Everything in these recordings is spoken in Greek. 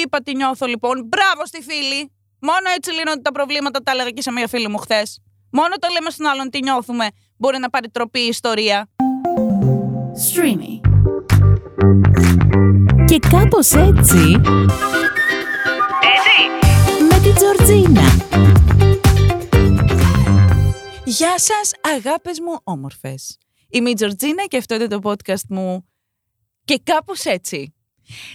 είπα τι νιώθω λοιπόν. Μπράβο στη φίλη. Μόνο έτσι λύνονται τα προβλήματα, τα έλεγα και σε μία φίλη μου χθες. Μόνο το λέμε στον άλλον τι νιώθουμε μπορεί να πάρει τροπή η ιστορία. Streamy. Και κάπως έτσι... Έτσι! Με την Τζορτζίνα. Γεια σας αγάπες μου όμορφες. Είμαι η Τζορτζίνα και αυτό είναι το podcast μου και κάπως έτσι.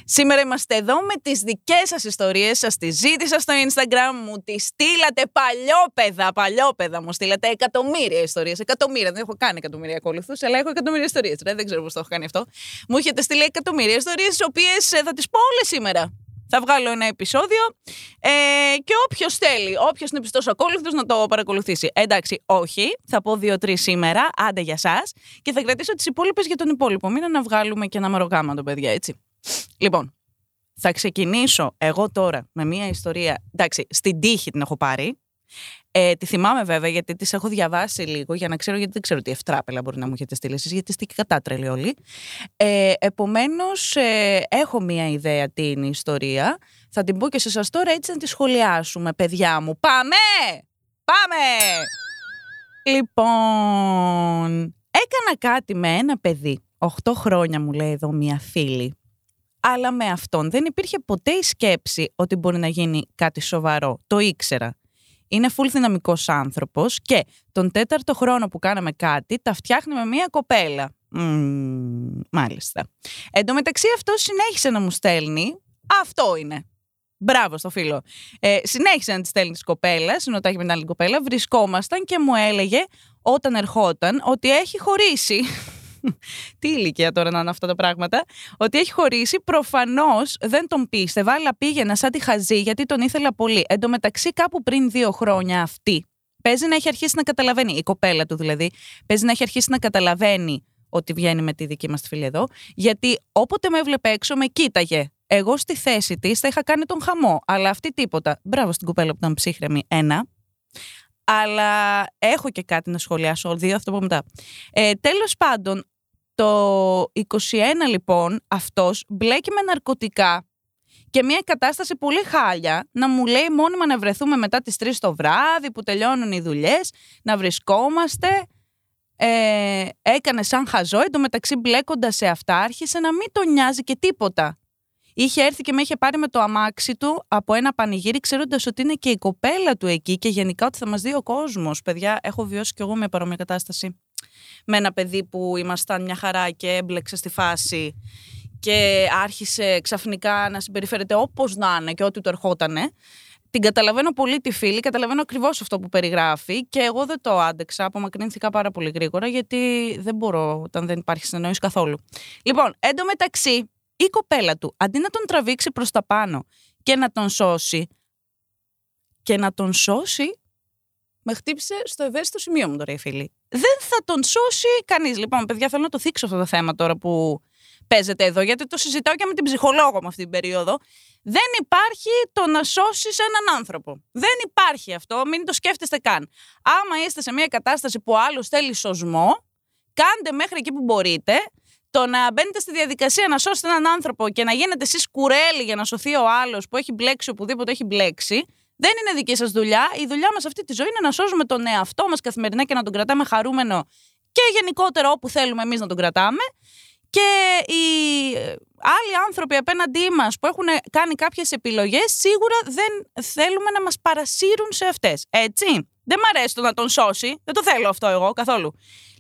Σήμερα είμαστε εδώ με τις δικές σας ιστορίες, σας τις ζήτησα στο Instagram, μου τις στείλατε παλιόπαιδα, παλιόπαιδα μου στείλατε εκατομμύρια ιστορίες, εκατομμύρια, δεν έχω κάνει εκατομμύρια ακολουθούς, αλλά έχω εκατομμύρια ιστορίες, δεν ξέρω πώς το έχω κάνει αυτό. Μου έχετε στείλει εκατομμύρια ιστορίες, τις οποίες ε, θα τις πω όλες σήμερα. Θα βγάλω ένα επεισόδιο ε, και όποιος θέλει, όποιος είναι πιστός ακόλουθος να το παρακολουθήσει. Εντάξει, όχι. Θα πω δύο-τρεις σήμερα, άντε για εσά. Και θα κρατήσω τις υπόλοιπες για τον υπόλοιπο. Μην να βγάλουμε και ένα μερογάμα το παιδιά, έτσι. Λοιπόν, θα ξεκινήσω εγώ τώρα με μια ιστορία. Εντάξει, στην τύχη την έχω πάρει. Ε, τη θυμάμαι βέβαια γιατί τη έχω διαβάσει λίγο για να ξέρω γιατί δεν ξέρω τι ευτράπελα μπορεί να μου έχετε στείλει εσείς γιατί είστε και κατάτρελοι όλοι. Ε, επομένως ε, έχω μια ιδέα τι είναι η ιστορία. Θα την πω και σε εσάς τώρα έτσι να τη σχολιάσουμε παιδιά μου. Πάμε! Πάμε! Λοιπόν, έκανα κάτι με ένα παιδί. 8 χρόνια μου λέει εδώ μια φίλη αλλά με αυτόν δεν υπήρχε ποτέ η σκέψη ότι μπορεί να γίνει κάτι σοβαρό. Το ήξερα. Είναι full δυναμικός άνθρωπος και τον τέταρτο χρόνο που κάναμε κάτι, τα φτιάχνει με μία κοπέλα. Mm, μάλιστα. Εν τω μεταξύ, αυτό συνέχισε να μου στέλνει. Αυτό είναι. Μπράβο στο φίλο. Ε, συνέχισε να τη στέλνει της κοπέλας, συνοτάχει με την άλλη κοπέλα. Βρισκόμασταν και μου έλεγε όταν ερχόταν ότι έχει χωρίσει. Τι ηλικία τώρα να είναι αυτά τα πράγματα. Ότι έχει χωρίσει, προφανώς δεν τον πίστευα, αλλά πήγαινα σαν τη χαζή γιατί τον ήθελα πολύ. Εν τω μεταξύ, κάπου πριν δύο χρόνια αυτή, παίζει να έχει αρχίσει να καταλαβαίνει, η κοπέλα του δηλαδή, παίζει να έχει αρχίσει να καταλαβαίνει ότι βγαίνει με τη δική μας τη φίλη εδώ, γιατί όποτε με έβλεπε έξω με κοίταγε. Εγώ στη θέση της θα είχα κάνει τον χαμό, αλλά αυτή τίποτα. Μπράβο στην κοπέλα που ήταν ψύχρεμη. Ένα. Αλλά έχω και κάτι να σχολιάσω. Δύο, αυτό πω μετά. Ε, Τέλος πάντων, το 21 λοιπόν αυτός μπλέκει με ναρκωτικά και μια κατάσταση πολύ χάλια να μου λέει μόνιμα να βρεθούμε μετά τις 3 το βράδυ που τελειώνουν οι δουλειές, να βρισκόμαστε. Ε, έκανε σαν χαζό, εντωμεταξύ μπλέκοντας σε αυτά άρχισε να μην τον νοιάζει και τίποτα. Είχε έρθει και με είχε πάρει με το αμάξι του από ένα πανηγύρι, ξέροντας ότι είναι και η κοπέλα του εκεί και γενικά ότι θα μας δει ο κόσμος. Παιδιά, έχω βιώσει κι εγώ μια παρόμοια κατάσταση με ένα παιδί που ήμασταν μια χαρά και έμπλεξε στη φάση και άρχισε ξαφνικά να συμπεριφέρεται όπως να είναι και ό,τι του ερχότανε. Την καταλαβαίνω πολύ τη φίλη, καταλαβαίνω ακριβώς αυτό που περιγράφει και εγώ δεν το άντεξα. Απομακρύνθηκα πάρα πολύ γρήγορα γιατί δεν μπορώ όταν δεν υπάρχει συνεννόηση καθόλου. Λοιπόν, εντωμεταξύ, η κοπέλα του αντί να τον τραβήξει προς τα πάνω και να τον σώσει. Και να τον σώσει με χτύπησε στο ευαίσθητο σημείο μου τώρα η φίλη. Δεν θα τον σώσει κανείς. Λοιπόν, παιδιά, θέλω να το θίξω αυτό το θέμα τώρα που παίζεται εδώ, γιατί το συζητάω και με την ψυχολόγο μου αυτή την περίοδο. Δεν υπάρχει το να σώσεις έναν άνθρωπο. Δεν υπάρχει αυτό, μην το σκέφτεστε καν. Άμα είστε σε μια κατάσταση που άλλος θέλει σωσμό, κάντε μέχρι εκεί που μπορείτε. Το να μπαίνετε στη διαδικασία να σώσετε έναν άνθρωπο και να γίνετε εσείς κουρέλι για να σωθεί ο άλλος που έχει μπλέξει οπουδήποτε έχει μπλέξει, δεν είναι δική σας δουλειά. Η δουλειά μας αυτή τη ζωή είναι να σώζουμε τον εαυτό μας καθημερινά και να τον κρατάμε χαρούμενο και γενικότερα όπου θέλουμε εμείς να τον κρατάμε. Και οι άλλοι άνθρωποι απέναντί μας που έχουν κάνει κάποιες επιλογές, σίγουρα δεν θέλουμε να μας παρασύρουν σε αυτές. Έτσι. Δεν μ' αρέσει το να τον σώσει. Δεν το θέλω αυτό εγώ καθόλου.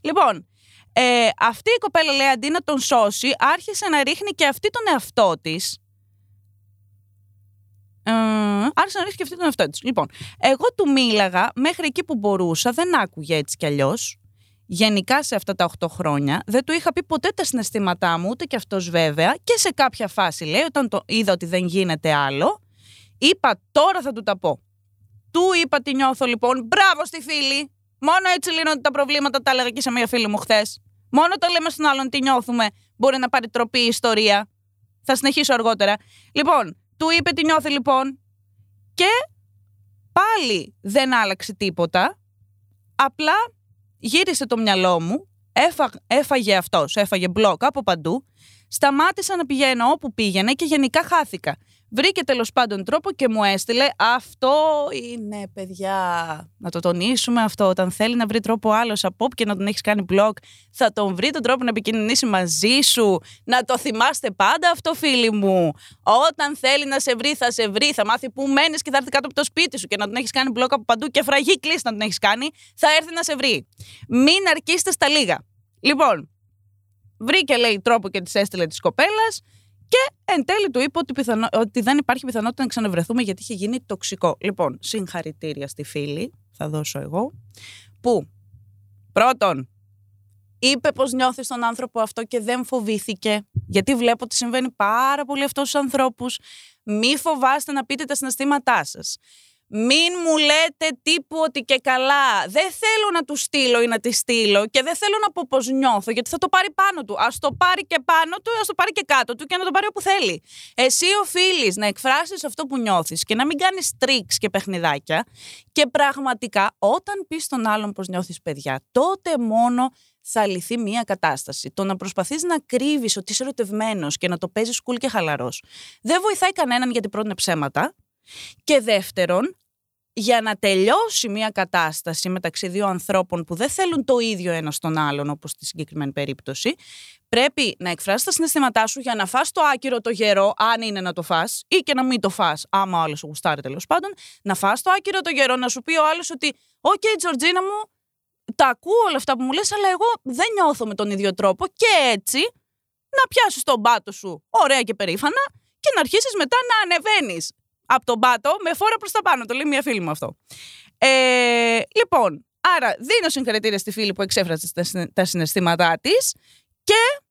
Λοιπόν, ε, αυτή η κοπέλα λέει αντί να τον σώσει, άρχισε να ρίχνει και αυτή τον εαυτό της ε, άρχισε να ρίξει και αυτή τον εαυτό της. Λοιπόν, εγώ του μίλαγα μέχρι εκεί που μπορούσα, δεν άκουγε έτσι κι αλλιώς. Γενικά σε αυτά τα 8 χρόνια δεν του είχα πει ποτέ τα συναισθήματά μου, ούτε κι αυτός βέβαια. Και σε κάποια φάση λέει, όταν το είδα ότι δεν γίνεται άλλο, είπα τώρα θα του τα πω. Του είπα τι νιώθω λοιπόν. Μπράβο στη φίλη! Μόνο έτσι λύνονται τα προβλήματα, τα έλεγα και σε μια φίλη μου χθες. Μόνο το λέμε στον άλλον τι νιώθουμε, μπορεί να πάρει τροπή η ιστορία. Θα συνεχίσω αργότερα. Λοιπόν, του είπε τι νιώθει λοιπόν και πάλι δεν άλλαξε τίποτα. Απλά γύρισε το μυαλό μου, έφα, έφαγε αυτός, έφαγε μπλοκ από παντού, σταμάτησα να πηγαίνω όπου πήγαινε και γενικά χάθηκα. Βρήκε τέλος πάντων τρόπο και μου έστειλε. Αυτό είναι, παιδιά. Να το τονίσουμε αυτό. Όταν θέλει να βρει τρόπο άλλος από όπου και να τον έχεις κάνει blog, θα τον βρει τον τρόπο να επικοινωνήσει μαζί σου. Να το θυμάστε πάντα αυτό, φίλοι μου. Όταν θέλει να σε βρει, θα σε βρει. Θα μάθει που μένεις και θα έρθει κάτω από το σπίτι σου και να τον έχεις κάνει blog από παντού και φραγή κλείσει να τον έχεις κάνει. Θα έρθει να σε βρει. Μην αρκείστε στα λίγα. Λοιπόν, βρήκε λέει τρόπο και της έστειλε της κοπέλας. Και εν τέλει του είπε ότι, πιθανό, ότι δεν υπάρχει πιθανότητα να ξαναβρεθούμε γιατί είχε γίνει τοξικό. Λοιπόν, συγχαρητήρια στη φίλη, θα δώσω εγώ, που πρώτον είπε πως νιώθεις τον άνθρωπο αυτό και δεν φοβήθηκε, γιατί βλέπω ότι συμβαίνει πάρα πολύ αυτό στους ανθρώπους. Μη φοβάστε να πείτε τα συναισθήματά σας. Μην μου λέτε τύπου ότι και καλά. Δεν θέλω να τους στείλω ή να τη στείλω και δεν θέλω να πω πώς νιώθω, γιατί θα το πάρει πάνω του. Α το πάρει και πάνω του, ας το πάρει και κάτω του και να το πάρει όπου θέλει. Εσύ οφείλεις να εκφράσεις αυτό που νιώθεις και να μην κάνεις τρίξ και παιχνιδάκια. Και πραγματικά, όταν πεις στον άλλον πώς νιώθεις, παιδιά, τότε μόνο θα λυθεί μία κατάσταση. Το να προσπαθείς να κρύβεις ότι είσαι ερωτευμένος και να το παίζεις cool και χαλαρός δεν βοηθάει κανέναν γιατί πρώτον ψέματα. Και δεύτερον, για να τελειώσει μια κατάσταση μεταξύ δύο ανθρώπων που δεν θέλουν το ίδιο ένας στον άλλον, όπως στη συγκεκριμένη περίπτωση, πρέπει να εκφράσεις τα συναισθήματά σου για να φας το άκυρο το γερό, αν είναι να το φας, ή και να μην το φας, άμα ο άλλος σου γουστάρει τέλος πάντων, να φας το άκυρο το γερό, να σου πει ο άλλος ότι «OK, okay, Τζορτζίνα μου, τα ακούω όλα αυτά που μου λες, αλλά εγώ δεν νιώθω με τον ίδιο τρόπο» και έτσι να πιάσεις τον πάτο σου ωραία και περήφανα και να αρχίσεις μετά να ανεβαίνεις από τον πάτο με φόρα προς τα πάνω. Το λέει μια φίλη μου αυτό. Ε, λοιπόν, άρα δίνω συγχαρητήρια στη φίλη που εξέφρασε τα συναισθήματά της και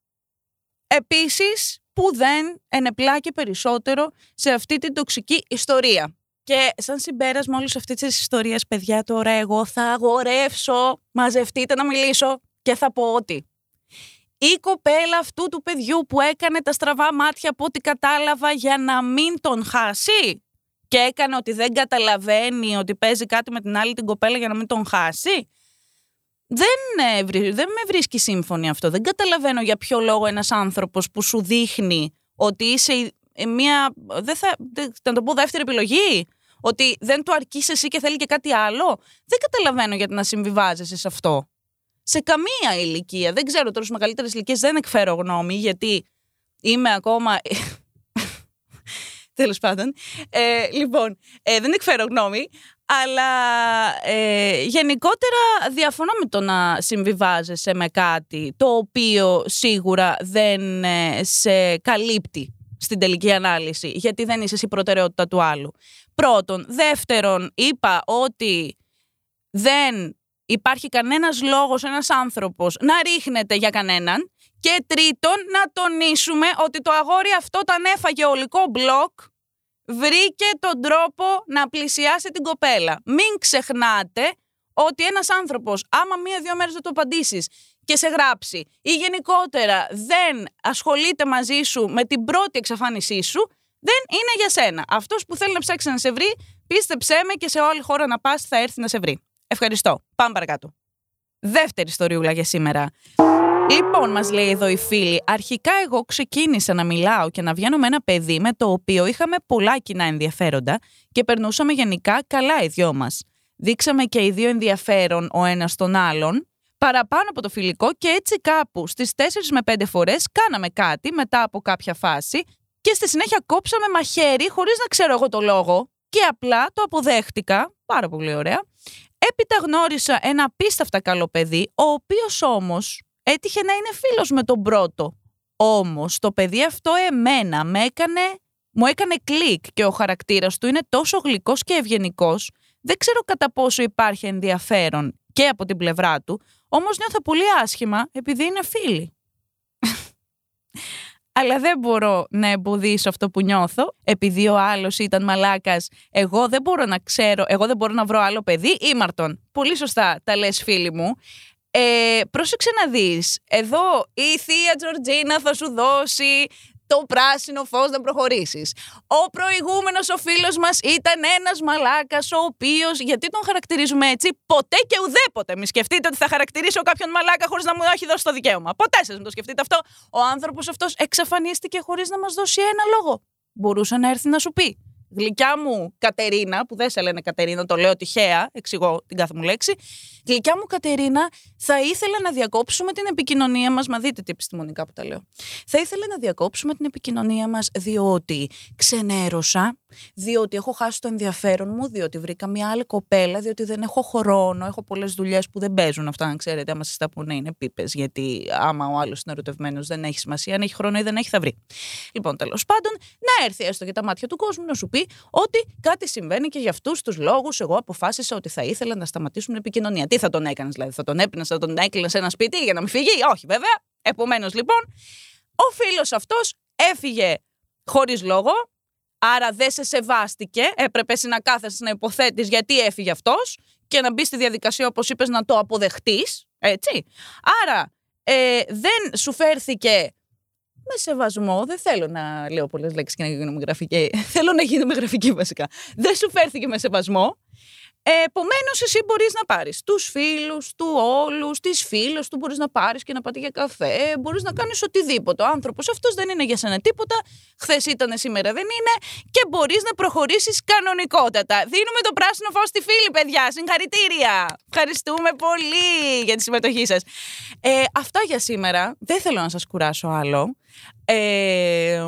επίσης που δεν ενεπλάκει περισσότερο σε αυτή την τοξική ιστορία. Και σαν συμπέρασμα όλης αυτής της ιστορίας, παιδιά, τώρα εγώ θα αγορεύσω. Μαζευτείτε να μιλήσω και θα πω ότι η κοπέλα αυτού του παιδιού που έκανε τα στραβά μάτια από ό,τι κατάλαβα για να μην τον χάσει και έκανε ότι δεν καταλαβαίνει ότι παίζει κάτι με την άλλη την κοπέλα για να μην τον χάσει. Δεν, ε, δεν με βρίσκει σύμφωνη αυτό. Δεν καταλαβαίνω για ποιο λόγο ένας άνθρωπος που σου δείχνει ότι είσαι μια, δεν θα, να το πω δεύτερη επιλογή, ότι δεν του αρκείς εσύ και θέλει και κάτι άλλο. Δεν καταλαβαίνω γιατί να συμβιβάζεσαι σε αυτό. Σε καμία ηλικία. Δεν ξέρω τώρα στους μεγαλύτερες ηλικίες δεν εκφέρω γνώμη γιατί είμαι ακόμα Τέλος πάντων. Ε, λοιπόν, ε, δεν εκφέρω γνώμη, αλλά ε, γενικότερα διαφωνώ με το να συμβιβάζεσαι με κάτι το οποίο σίγουρα δεν ε, σε καλύπτει στην τελική ανάλυση, γιατί δεν είσαι εσύ προτεραιότητα του άλλου. Πρώτον. Δεύτερον, είπα ότι δεν υπάρχει κανένας λόγος ένας άνθρωπος να ρίχνεται για κανέναν και τρίτον, να τονίσουμε ότι το αγόρι αυτό όταν έφαγε ολικό μπλοκ βρήκε τον τρόπο να πλησιάσει την κοπέλα. Μην ξεχνάτε ότι ένας άνθρωπος, άμα μία-δύο μέρες δεν το απαντήσεις και σε γράψει ή γενικότερα δεν ασχολείται μαζί σου με την πρώτη εξαφάνισή σου, δεν είναι για σένα. Αυτός που θέλει να ψάξει να σε βρει, πίστεψέ με και σε όλη χώρα να πας θα έρθει να σε βρει. Ευχαριστώ. Πάμε παρακάτω. Δεύτερη ιστοριούλα για σήμερα. Λοιπόν, μας λέει εδώ η φίλη, αρχικά εγώ ξεκίνησα να μιλάω και να βγαίνω με ένα παιδί με το οποίο είχαμε πολλά κοινά ενδιαφέροντα και περνούσαμε γενικά καλά οι δυο μας. Δείξαμε και οι δύο ενδιαφέρον ο ένας τον άλλον, παραπάνω από το φιλικό και έτσι κάπου στις 4 με 5 φορές κάναμε κάτι μετά από κάποια φάση και στη συνέχεια κόψαμε μαχαίρι χωρίς να ξέρω εγώ το λόγο και απλά το αποδέχτηκα, πάρα πολύ ωραία. Έπειτα γνώρισα ένα απίστευτα καλό παιδί, ο οποίος όμως έτυχε να είναι φίλος με τον πρώτο. Όμως το παιδί αυτό εμένα με έκανε, μου έκανε κλικ και ο χαρακτήρας του είναι τόσο γλυκός και ευγενικός. Δεν ξέρω κατά πόσο υπάρχει ενδιαφέρον και από την πλευρά του, όμως νιώθω πολύ άσχημα επειδή είναι φίλοι. Αλλά δεν μπορώ να εμποδίσω αυτό που νιώθω, επειδή ο άλλος ήταν μαλάκας. Εγώ δεν μπορώ να ξέρω, εγώ δεν μπορώ να βρω άλλο παιδί. Ήμαρτον. Πολύ σωστά τα λες, φίλοι μου. Ε, πρόσεξε να δεις, εδώ η θεία Τζορτζίνα θα σου δώσει το πράσινο φως να προχωρήσεις. Ο προηγούμενος ο φίλος μας ήταν ένας μαλάκας ο οποίος, γιατί τον χαρακτηρίζουμε έτσι, ποτέ και ουδέποτε μη σκεφτείτε ότι θα χαρακτηρίσω κάποιον μαλάκα χωρίς να μου έχει δώσει το δικαίωμα. Ποτέ σας μην το σκεφτείτε αυτό. Ο άνθρωπος αυτός εξαφανίστηκε χωρίς να μας δώσει ένα λόγο. μπορούσε να έρθει να σου πει. Γλυκιά μου Κατερίνα, που δεν σε λένε Κατερίνα, το λέω τυχαία, εξηγώ την κάθε μου λέξη. Γλυκιά μου Κατερίνα, θα ήθελα να διακόψουμε την επικοινωνία μας, μα δείτε τι επιστημονικά που τα λέω. Θα ήθελα να διακόψουμε την επικοινωνία μας διότι ξενέρωσα, διότι έχω χάσει το ενδιαφέρον μου, διότι βρήκα μια άλλη κοπέλα, διότι δεν έχω χρόνο, έχω πολλές δουλειές που δεν παίζουν αυτά, αν ξέρετε, άμα σας τα πούνε είναι πίπες, γιατί άμα ο άλλος είναι ερωτευμένος δεν έχει σημασία, αν έχει χρόνο ή δεν έχει θα βρει. Λοιπόν, τέλος πάντων, να έρθει έστω για τα μάτια του κόσμου να σου πει ότι κάτι συμβαίνει και για αυτούς τους λόγους εγώ αποφάσισα ότι θα ήθελα να σταματήσουμε την επικοινωνία. Τι θα τον έκανες, δηλαδή, θα τον έπαιρνε, θα τον έκλεινες σε ένα σπίτι για να μην φύγει; Όχι, βέβαια. Επομένως, λοιπόν, ο φίλος αυτός έφυγε χωρίς λόγο. Άρα δεν σε σεβάστηκε. Έπρεπε εσύ να κάθεσαι να υποθέτεις γιατί έφυγε αυτός και να μπει στη διαδικασία, όπως είπες, να το αποδεχτείς. Έτσι. Άρα ε, δεν σου φέρθηκε με σεβασμό. Δεν θέλω να λέω πολλές λέξεις και να γίνομαι γραφική. θέλω να γίνομαι γραφική βασικά. Δεν σου φέρθηκε με σεβασμό. Ε, Επομένως, εσύ μπορείς να πάρεις τους φίλους του όλους, τις φίλες του, μπορείς να πάρεις και να πάτε για καφέ, μπορείς να κάνεις οτιδήποτε. Ο άνθρωπος αυτός δεν είναι για σένα τίποτα. Χθες ήταν, σήμερα δεν είναι. Και μπορείς να προχωρήσεις κανονικότατα. Δίνουμε το πράσινο φως στη φίλη, παιδιά. Συγχαρητήρια. Ευχαριστούμε πολύ για τη συμμετοχή σας. Ε, αυτά για σήμερα. Δεν θέλω να σας κουράσω άλλο. Ε,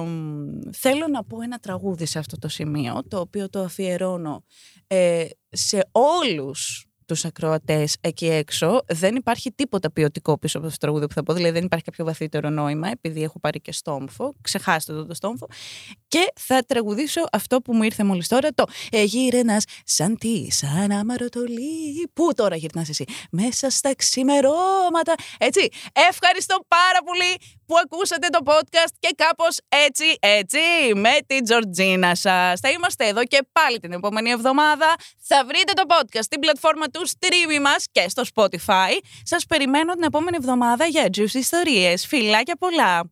θέλω να πω ένα τραγούδι σε αυτό το σημείο, το οποίο το αφιερώνω ε, σε όλους τους ακροατές εκεί έξω. Δεν υπάρχει τίποτα ποιοτικό πίσω από αυτό το τραγούδι που θα πω, δηλαδή δεν υπάρχει κάποιο βαθύτερο νόημα, επειδή έχω πάρει και στόμφο, ξεχάστε το το στόμφο, και θα τραγουδήσω αυτό που μου ήρθε μόλις τώρα, το «Ε, «Γύρενας σαν τι, σαν αμαρωτολί». Πού τώρα γυρνάς εσύ, μέσα στα ξημερώματα. Έτσι, ευχαριστώ πάρα πολύ που ακούσατε το podcast και κάπως έτσι, έτσι, με την Τζορτζίνα σας. Θα είμαστε εδώ και πάλι την επόμενη εβδομάδα. Θα βρείτε το podcast στην πλατφόρμα του streaming μας και στο Spotify. Σας περιμένω την επόμενη εβδομάδα για juicy ιστορίες. Φιλάκια πολλά!